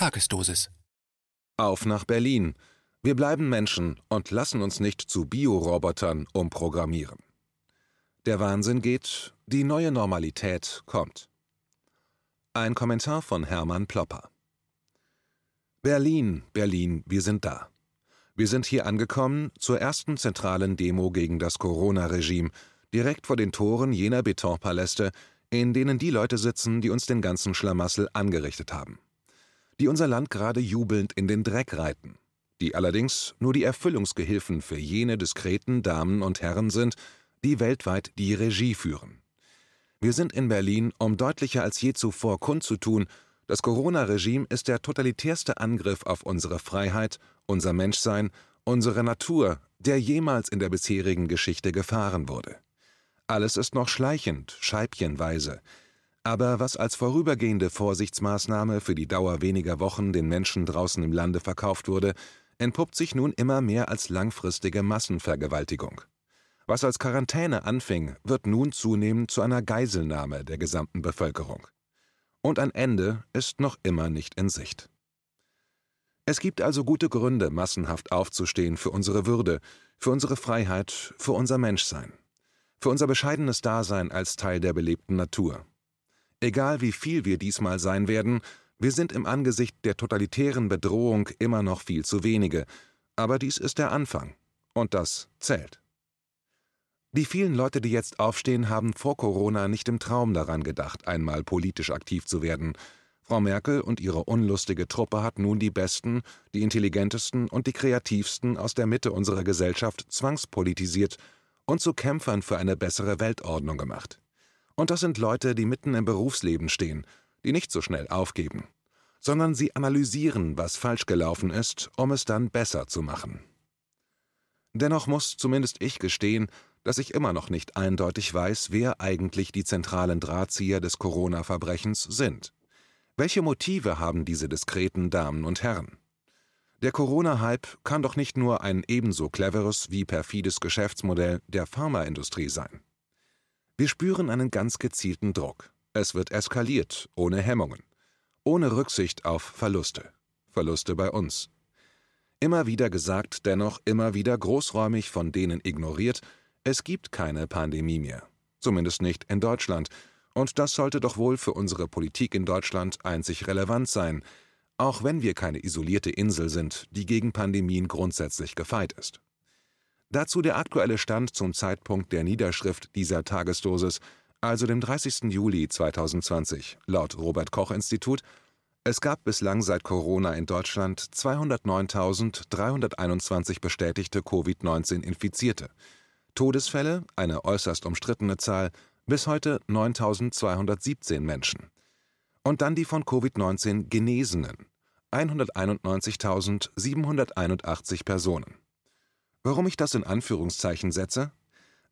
Tagesdosis. Auf nach Berlin. Wir bleiben Menschen und lassen uns nicht zu Biorobotern umprogrammieren. Der Wahnsinn geht, die neue Normalität kommt. Ein Kommentar von Hermann Plopper. Berlin, Berlin, wir sind da. Wir sind hier angekommen zur ersten zentralen Demo gegen das Corona-Regime, direkt vor den Toren jener Betonpaläste, in denen die Leute sitzen, die uns den ganzen Schlamassel angerichtet haben. Die unser Land gerade jubelnd in den Dreck reiten. Die allerdings nur die Erfüllungsgehilfen für jene diskreten Damen und Herren sind, die weltweit die Regie führen. Wir sind in Berlin, um deutlicher als je zuvor kundzutun, das Corona-Regime ist der totalitärste Angriff auf unsere Freiheit, unser Menschsein, unsere Natur, der jemals in der bisherigen Geschichte gefahren wurde. Alles ist noch schleichend, scheibchenweise. Aber was als vorübergehende Vorsichtsmaßnahme für die Dauer weniger Wochen den Menschen draußen im Lande verkauft wurde, entpuppt sich nun immer mehr als langfristige Massenvergewaltigung. Was als Quarantäne anfing, wird nun zunehmend zu einer Geiselnahme der gesamten Bevölkerung. Und ein Ende ist noch immer nicht in Sicht. Es gibt also gute Gründe, massenhaft aufzustehen für unsere Würde, für unsere Freiheit, für unser Menschsein für unser bescheidenes Dasein als Teil der belebten Natur. Egal wie viel wir diesmal sein werden, wir sind im Angesicht der totalitären Bedrohung immer noch viel zu wenige, aber dies ist der Anfang, und das zählt. Die vielen Leute, die jetzt aufstehen, haben vor Corona nicht im Traum daran gedacht, einmal politisch aktiv zu werden. Frau Merkel und ihre unlustige Truppe hat nun die besten, die intelligentesten und die kreativsten aus der Mitte unserer Gesellschaft zwangspolitisiert und zu Kämpfern für eine bessere Weltordnung gemacht. Und das sind Leute, die mitten im Berufsleben stehen, die nicht so schnell aufgeben, sondern sie analysieren, was falsch gelaufen ist, um es dann besser zu machen. Dennoch muss zumindest ich gestehen, dass ich immer noch nicht eindeutig weiß, wer eigentlich die zentralen Drahtzieher des Corona-Verbrechens sind. Welche Motive haben diese diskreten Damen und Herren? Der Corona-Hype kann doch nicht nur ein ebenso cleveres wie perfides Geschäftsmodell der Pharmaindustrie sein. Wir spüren einen ganz gezielten Druck. Es wird eskaliert, ohne Hemmungen, ohne Rücksicht auf Verluste. Verluste bei uns. Immer wieder gesagt, dennoch immer wieder großräumig von denen ignoriert, es gibt keine Pandemie mehr. Zumindest nicht in Deutschland. Und das sollte doch wohl für unsere Politik in Deutschland einzig relevant sein, auch wenn wir keine isolierte Insel sind, die gegen Pandemien grundsätzlich gefeit ist. Dazu der aktuelle Stand zum Zeitpunkt der Niederschrift dieser Tagesdosis, also dem 30. Juli 2020, laut Robert Koch Institut, es gab bislang seit Corona in Deutschland 209.321 bestätigte Covid-19-Infizierte. Todesfälle, eine äußerst umstrittene Zahl, bis heute 9.217 Menschen. Und dann die von Covid-19 Genesenen, 191.781 Personen. Warum ich das in Anführungszeichen setze?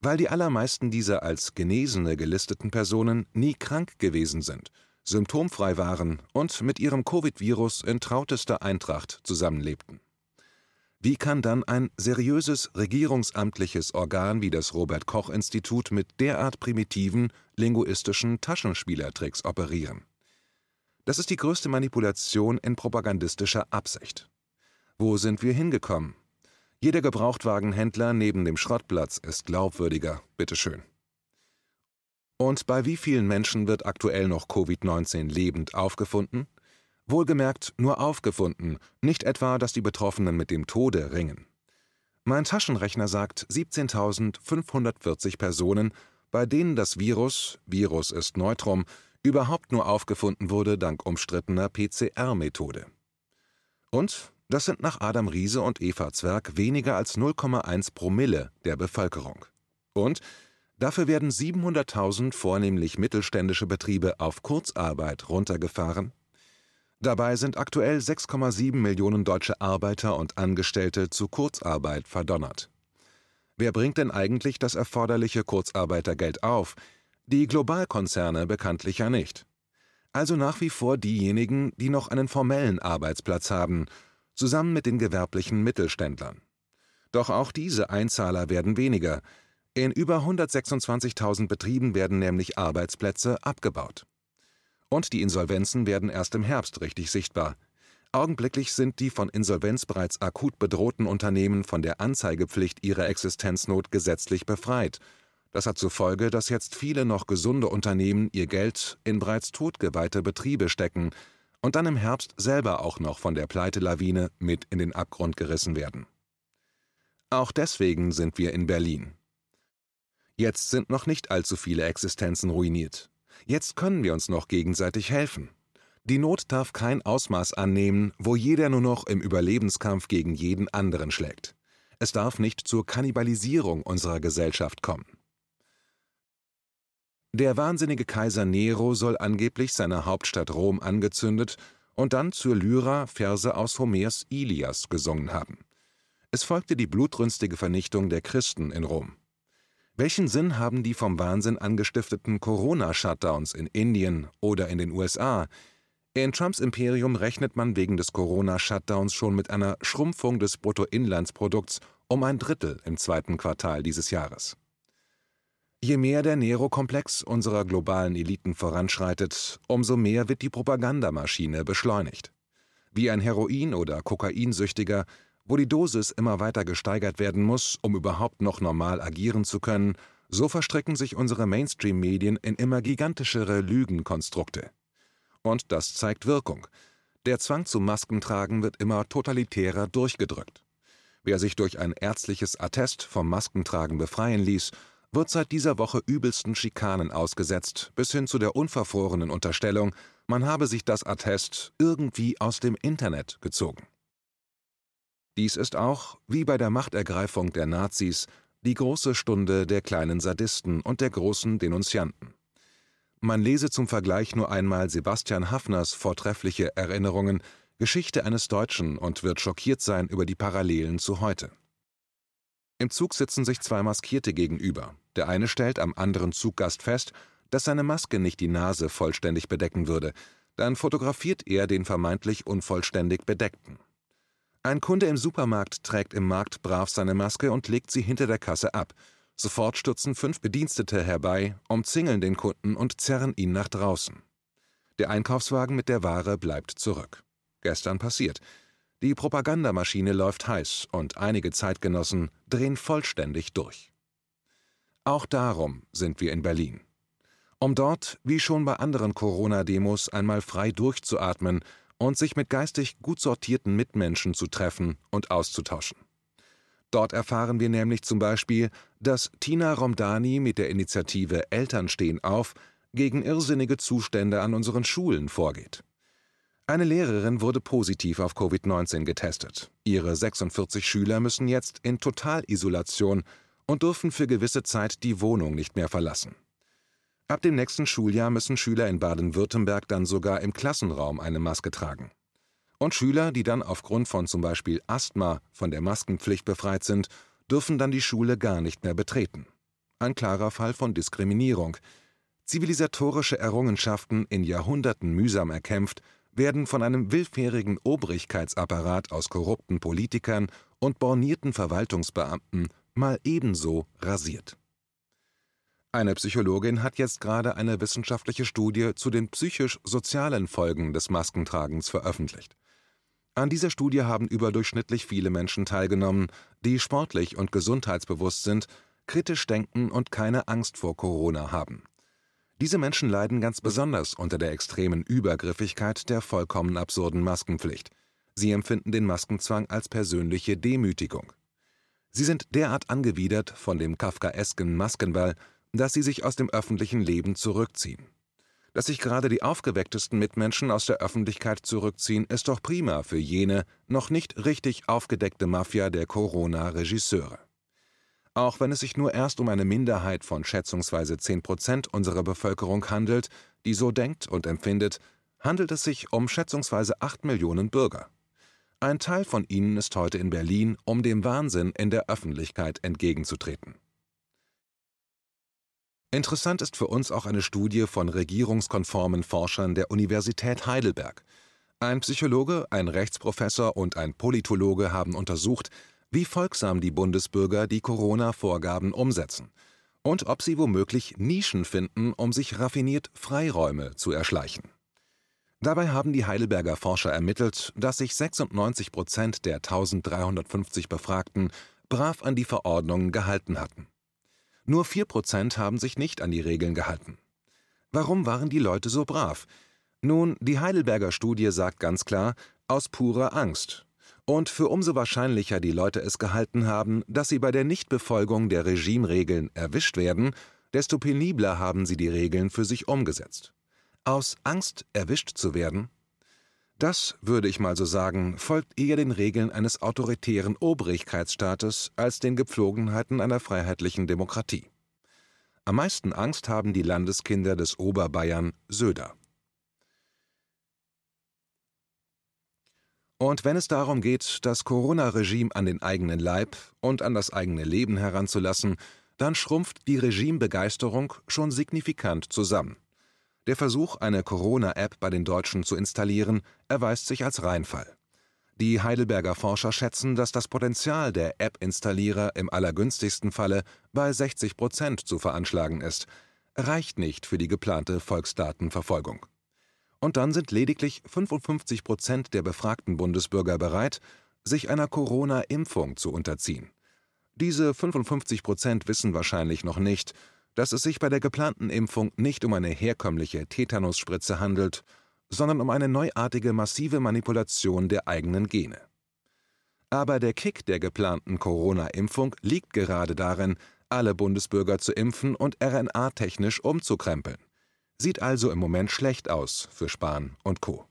Weil die allermeisten dieser als Genesene gelisteten Personen nie krank gewesen sind, symptomfrei waren und mit ihrem Covid-Virus in trautester Eintracht zusammenlebten. Wie kann dann ein seriöses regierungsamtliches Organ wie das Robert Koch Institut mit derart primitiven linguistischen Taschenspielertricks operieren? Das ist die größte Manipulation in propagandistischer Absicht. Wo sind wir hingekommen? Jeder Gebrauchtwagenhändler neben dem Schrottplatz ist glaubwürdiger, bitteschön. Und bei wie vielen Menschen wird aktuell noch Covid-19 lebend aufgefunden? Wohlgemerkt nur aufgefunden, nicht etwa, dass die Betroffenen mit dem Tode ringen. Mein Taschenrechner sagt 17.540 Personen, bei denen das Virus, Virus ist Neutrum, überhaupt nur aufgefunden wurde dank umstrittener PCR-Methode. Und das sind nach Adam Riese und Eva Zwerg weniger als 0,1 Promille der Bevölkerung. Und dafür werden 700.000 vornehmlich mittelständische Betriebe auf Kurzarbeit runtergefahren. Dabei sind aktuell 6,7 Millionen deutsche Arbeiter und Angestellte zu Kurzarbeit verdonnert. Wer bringt denn eigentlich das erforderliche Kurzarbeitergeld auf, die Globalkonzerne bekanntlich ja nicht. Also nach wie vor diejenigen, die noch einen formellen Arbeitsplatz haben, zusammen mit den gewerblichen Mittelständlern. Doch auch diese Einzahler werden weniger. In über 126.000 Betrieben werden nämlich Arbeitsplätze abgebaut. Und die Insolvenzen werden erst im Herbst richtig sichtbar. Augenblicklich sind die von Insolvenz bereits akut bedrohten Unternehmen von der Anzeigepflicht ihrer Existenznot gesetzlich befreit. Das hat zur Folge, dass jetzt viele noch gesunde Unternehmen ihr Geld in bereits totgeweihte Betriebe stecken und dann im Herbst selber auch noch von der Pleitelawine mit in den Abgrund gerissen werden. Auch deswegen sind wir in Berlin. Jetzt sind noch nicht allzu viele Existenzen ruiniert. Jetzt können wir uns noch gegenseitig helfen. Die Not darf kein Ausmaß annehmen, wo jeder nur noch im Überlebenskampf gegen jeden anderen schlägt. Es darf nicht zur Kannibalisierung unserer Gesellschaft kommen. Der wahnsinnige Kaiser Nero soll angeblich seine Hauptstadt Rom angezündet und dann zur Lyra Verse aus Homers Ilias gesungen haben. Es folgte die blutrünstige Vernichtung der Christen in Rom. Welchen Sinn haben die vom Wahnsinn angestifteten Corona-Shutdowns in Indien oder in den USA, in Trumps Imperium rechnet man wegen des Corona-Shutdowns schon mit einer Schrumpfung des Bruttoinlandsprodukts um ein Drittel im zweiten Quartal dieses Jahres. Je mehr der Nero-Komplex unserer globalen Eliten voranschreitet, umso mehr wird die Propagandamaschine beschleunigt. Wie ein Heroin- oder Kokainsüchtiger, wo die Dosis immer weiter gesteigert werden muss, um überhaupt noch normal agieren zu können, so verstricken sich unsere Mainstream-Medien in immer gigantischere Lügenkonstrukte. Und das zeigt Wirkung. Der Zwang zum Maskentragen wird immer totalitärer durchgedrückt. Wer sich durch ein ärztliches Attest vom Maskentragen befreien ließ, wird seit dieser Woche übelsten Schikanen ausgesetzt, bis hin zu der unverfrorenen Unterstellung, man habe sich das Attest irgendwie aus dem Internet gezogen. Dies ist auch, wie bei der Machtergreifung der Nazis, die große Stunde der kleinen Sadisten und der großen Denunzianten. Man lese zum Vergleich nur einmal Sebastian Haffners vortreffliche Erinnerungen Geschichte eines Deutschen und wird schockiert sein über die Parallelen zu heute. Im Zug sitzen sich zwei Maskierte gegenüber. Der eine stellt am anderen Zuggast fest, dass seine Maske nicht die Nase vollständig bedecken würde. Dann fotografiert er den vermeintlich unvollständig Bedeckten. Ein Kunde im Supermarkt trägt im Markt brav seine Maske und legt sie hinter der Kasse ab. Sofort stürzen fünf Bedienstete herbei, umzingeln den Kunden und zerren ihn nach draußen. Der Einkaufswagen mit der Ware bleibt zurück. Gestern passiert. Die Propagandamaschine läuft heiß und einige Zeitgenossen drehen vollständig durch. Auch darum sind wir in Berlin. Um dort, wie schon bei anderen Corona-Demos, einmal frei durchzuatmen und sich mit geistig gut sortierten Mitmenschen zu treffen und auszutauschen. Dort erfahren wir nämlich zum Beispiel, dass Tina Romdani mit der Initiative Eltern stehen auf gegen irrsinnige Zustände an unseren Schulen vorgeht. Eine Lehrerin wurde positiv auf Covid-19 getestet. Ihre 46 Schüler müssen jetzt in Totalisolation und dürfen für gewisse Zeit die Wohnung nicht mehr verlassen. Ab dem nächsten Schuljahr müssen Schüler in Baden-Württemberg dann sogar im Klassenraum eine Maske tragen. Und Schüler, die dann aufgrund von zum Beispiel Asthma von der Maskenpflicht befreit sind, dürfen dann die Schule gar nicht mehr betreten. Ein klarer Fall von Diskriminierung. Zivilisatorische Errungenschaften in Jahrhunderten mühsam erkämpft, werden von einem willfährigen Obrigkeitsapparat aus korrupten Politikern und bornierten Verwaltungsbeamten mal ebenso rasiert. Eine Psychologin hat jetzt gerade eine wissenschaftliche Studie zu den psychisch-sozialen Folgen des Maskentragens veröffentlicht. An dieser Studie haben überdurchschnittlich viele Menschen teilgenommen, die sportlich und gesundheitsbewusst sind, kritisch denken und keine Angst vor Corona haben. Diese Menschen leiden ganz besonders unter der extremen Übergriffigkeit der vollkommen absurden Maskenpflicht. Sie empfinden den Maskenzwang als persönliche Demütigung. Sie sind derart angewidert von dem kafkaesken Maskenball, dass sie sich aus dem öffentlichen Leben zurückziehen. Dass sich gerade die aufgewecktesten Mitmenschen aus der Öffentlichkeit zurückziehen, ist doch prima für jene noch nicht richtig aufgedeckte Mafia der Corona-Regisseure. Auch wenn es sich nur erst um eine Minderheit von schätzungsweise 10 Prozent unserer Bevölkerung handelt, die so denkt und empfindet, handelt es sich um schätzungsweise 8 Millionen Bürger. Ein Teil von ihnen ist heute in Berlin, um dem Wahnsinn in der Öffentlichkeit entgegenzutreten. Interessant ist für uns auch eine Studie von regierungskonformen Forschern der Universität Heidelberg. Ein Psychologe, ein Rechtsprofessor und ein Politologe haben untersucht, wie folgsam die Bundesbürger die Corona-Vorgaben umsetzen und ob sie womöglich Nischen finden, um sich raffiniert Freiräume zu erschleichen. Dabei haben die Heidelberger Forscher ermittelt, dass sich 96 Prozent der 1350 Befragten brav an die Verordnungen gehalten hatten. Nur 4 Prozent haben sich nicht an die Regeln gehalten. Warum waren die Leute so brav? Nun, die Heidelberger Studie sagt ganz klar, aus purer Angst. Und für umso wahrscheinlicher die Leute es gehalten haben, dass sie bei der Nichtbefolgung der Regimeregeln erwischt werden, desto penibler haben sie die Regeln für sich umgesetzt. Aus Angst erwischt zu werden? Das, würde ich mal so sagen, folgt eher den Regeln eines autoritären Obrigkeitsstaates als den Gepflogenheiten einer freiheitlichen Demokratie. Am meisten Angst haben die Landeskinder des Oberbayern Söder. Und wenn es darum geht, das Corona-Regime an den eigenen Leib und an das eigene Leben heranzulassen, dann schrumpft die Regimebegeisterung schon signifikant zusammen. Der Versuch, eine Corona-App bei den Deutschen zu installieren, erweist sich als Reinfall. Die Heidelberger Forscher schätzen, dass das Potenzial der App-Installierer im allergünstigsten Falle bei 60 Prozent zu veranschlagen ist. Reicht nicht für die geplante Volksdatenverfolgung. Und dann sind lediglich 55 Prozent der befragten Bundesbürger bereit, sich einer Corona-Impfung zu unterziehen. Diese 55 Prozent wissen wahrscheinlich noch nicht, dass es sich bei der geplanten Impfung nicht um eine herkömmliche Tetanusspritze handelt, sondern um eine neuartige massive Manipulation der eigenen Gene. Aber der Kick der geplanten Corona-Impfung liegt gerade darin, alle Bundesbürger zu impfen und RNA-technisch umzukrempeln. Sieht also im Moment schlecht aus für Spahn und Co.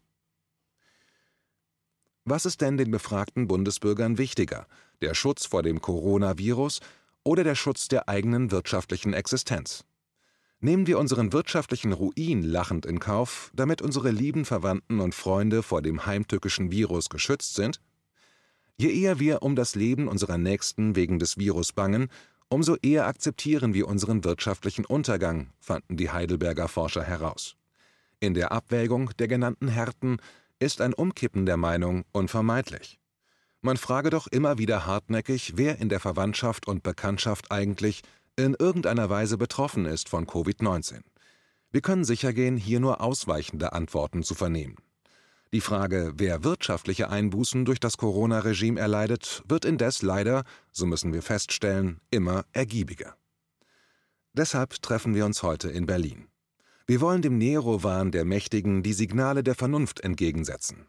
Was ist denn den befragten Bundesbürgern wichtiger, der Schutz vor dem Coronavirus oder der Schutz der eigenen wirtschaftlichen Existenz? Nehmen wir unseren wirtschaftlichen Ruin lachend in Kauf, damit unsere lieben Verwandten und Freunde vor dem heimtückischen Virus geschützt sind? Je eher wir um das Leben unserer Nächsten wegen des Virus bangen, Umso eher akzeptieren wir unseren wirtschaftlichen Untergang, fanden die Heidelberger Forscher heraus. In der Abwägung der genannten Härten ist ein Umkippen der Meinung unvermeidlich. Man frage doch immer wieder hartnäckig, wer in der Verwandtschaft und Bekanntschaft eigentlich in irgendeiner Weise betroffen ist von Covid-19. Wir können sichergehen, hier nur ausweichende Antworten zu vernehmen. Die Frage, wer wirtschaftliche Einbußen durch das Corona-Regime erleidet, wird indes leider, so müssen wir feststellen, immer ergiebiger. Deshalb treffen wir uns heute in Berlin. Wir wollen dem Nero-Wahn der Mächtigen die Signale der Vernunft entgegensetzen.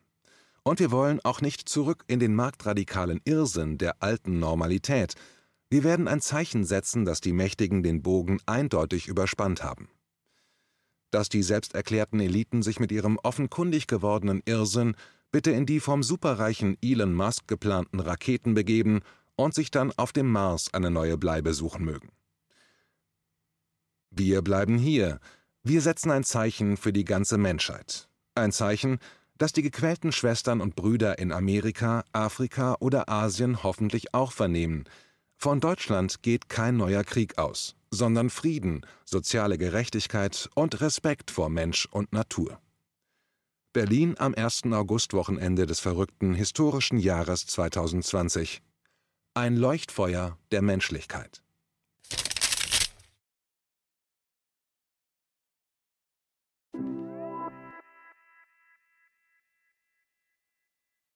Und wir wollen auch nicht zurück in den marktradikalen Irrsinn der alten Normalität. Wir werden ein Zeichen setzen, dass die Mächtigen den Bogen eindeutig überspannt haben dass die selbsterklärten Eliten sich mit ihrem offenkundig gewordenen Irrsinn bitte in die vom superreichen Elon Musk geplanten Raketen begeben und sich dann auf dem Mars eine neue Bleibe suchen mögen. Wir bleiben hier. Wir setzen ein Zeichen für die ganze Menschheit. Ein Zeichen, das die gequälten Schwestern und Brüder in Amerika, Afrika oder Asien hoffentlich auch vernehmen. Von Deutschland geht kein neuer Krieg aus sondern Frieden, soziale Gerechtigkeit und Respekt vor Mensch und Natur. Berlin am 1. Augustwochenende des verrückten historischen Jahres 2020. Ein Leuchtfeuer der Menschlichkeit.